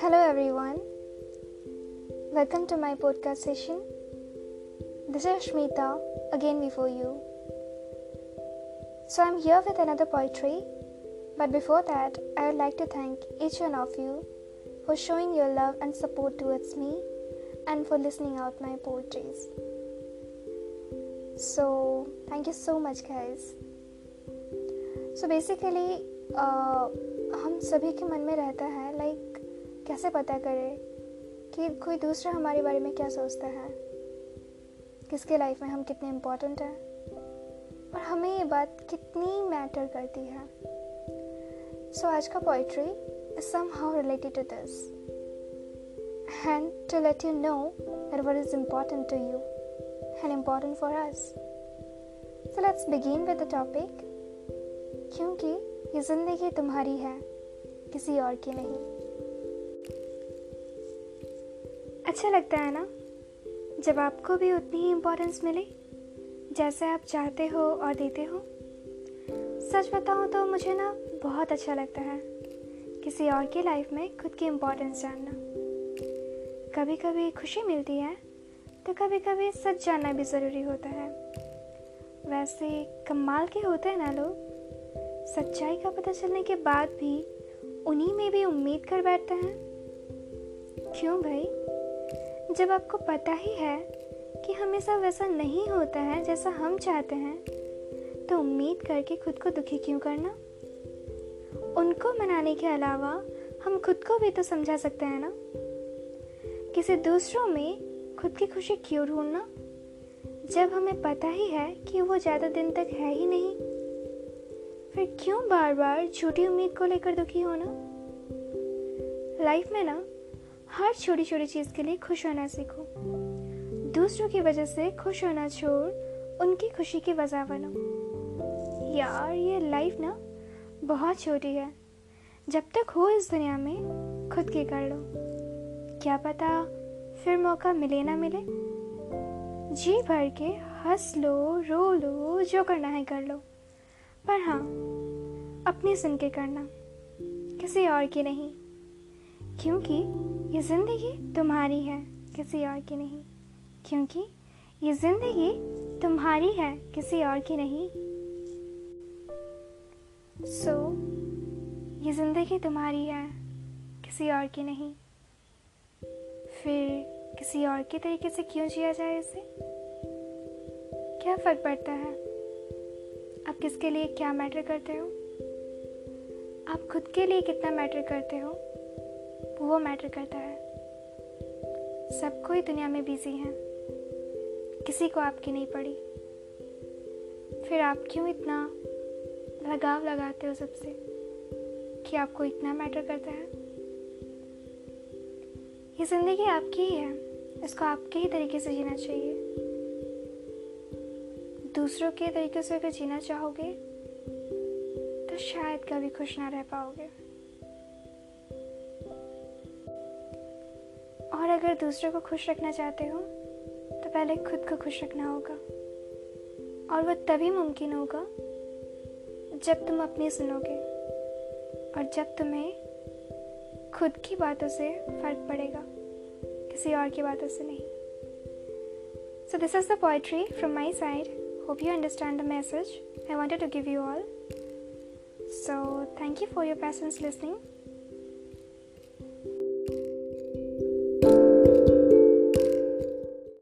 Hello, everyone. Welcome to my podcast session. This is Shmita again before you. So, I'm here with another poetry, but before that, I would like to thank each one of you for showing your love and support towards me and for listening out my poetries. So, thank you so much, guys. So, basically uh, हम सभी के मन में रहता है like like, कैसे पता करें कि कोई दूसरा हमारे बारे में क्या सोचता है? किसके लाइफ में हम कितने इम्पोर्टेंट हैं? और हमें ये बात कितनी मैटर करती है? सो so, आज का poetry is somehow related to this and to let you know that what is important to you and important for us. So let's begin with the topic क्योंकि ये ज़िंदगी तुम्हारी है, किसी और की नहीं। अच्छा लगता है ना? जब आपको भी उतनी ही इम्पोर्टेंस मिले, जैसे आप चाहते हो और देते हो। सच बताऊँ तो मुझे ना बहुत अच्छा लगता है, किसी और की लाइफ में खुद की इम्पोर्टेंस जानना। कभी कभी खुशी मिलती है तो कभी कभी सच जानना भी ज़रूरी होता है। वैसे कमाल के होते हैं ना लोग। सच्चाई का पता चलने के बाद भी उन्हीं में भी उम्मीद कर बैठते हैं? क्यों भाई? जब आपको पता ही है कि हमेशा वैसा नहीं होता है जैसा हम चाहते हैं तो उम्मीद करके खुद को दुखी क्यों करना? उनको मनाने के अलावा हम खुद को भी तो समझा सकते हैं ना? किसी दूसरों में खुद की खुशी क्यों ढूंढना? जब हमें पता ही है कि वो ज़्यादा दिन तक है ही नहीं फिर क्यों बार बार छोटी उम्मीद को लेकर दुखी होना? लाइफ में ना, हर छोटी छोटी चीज़ के लिए खुश होना सीखो। दूसरों की वजह से खुश होना छोड़, उनकी खुशी की वजह बनो। यार, ये लाइफ ना, बहुत छोटी है। जब तक हो इस दुनिया में, खुद की कर लो। क्या पता फिर मौका मिले ना मिले? जी भर के हंस लो, रो लो, जो करना है कर लो। पर हाँ अपनी सुन के करना किसी और की नहीं क्योंकि ये ज़िंदगी तुम्हारी है किसी और की नहीं क्योंकि ये ज़िंदगी तुम्हारी है किसी और की नहीं। सो so, ये ज़िंदगी तुम्हारी है किसी और की नहीं। फिर किसी और के तरीके से क्यों जिया जाए इसे? क्या फ़र्क पड़ता है? आप किसके लिए क्या मैटर करते हो? आप खुद के लिए कितना मैटर करते हो? वो मैटर करता है। सब कोई दुनिया में बिज़ी है। किसी को आपकी नहीं पड़ी। फिर आप क्यों इतना लगाव लगाते हो सबसे कि आपको इतना मैटर करता है? ये ज़िंदगी आपकी ही है। इसको आपके ही तरीके से जीना चाहिए। दूसरों के तरीके से अगर जीना चाहोगे तो शायद कभी खुश ना रह पाओगे। और अगर दूसरों को खुश रखना चाहते हो तो पहले खुद को खुश रखना होगा। और वह तभी मुमकिन होगा, जब तुम अपनी सुनोगे और जब तुम्हें खुद की बातों से फ़र्क पड़ेगा, किसी और की बातों से नहीं। So this is the poetry from my side Hope you understand the message I wanted to give you all. So, thank you for your patience listening.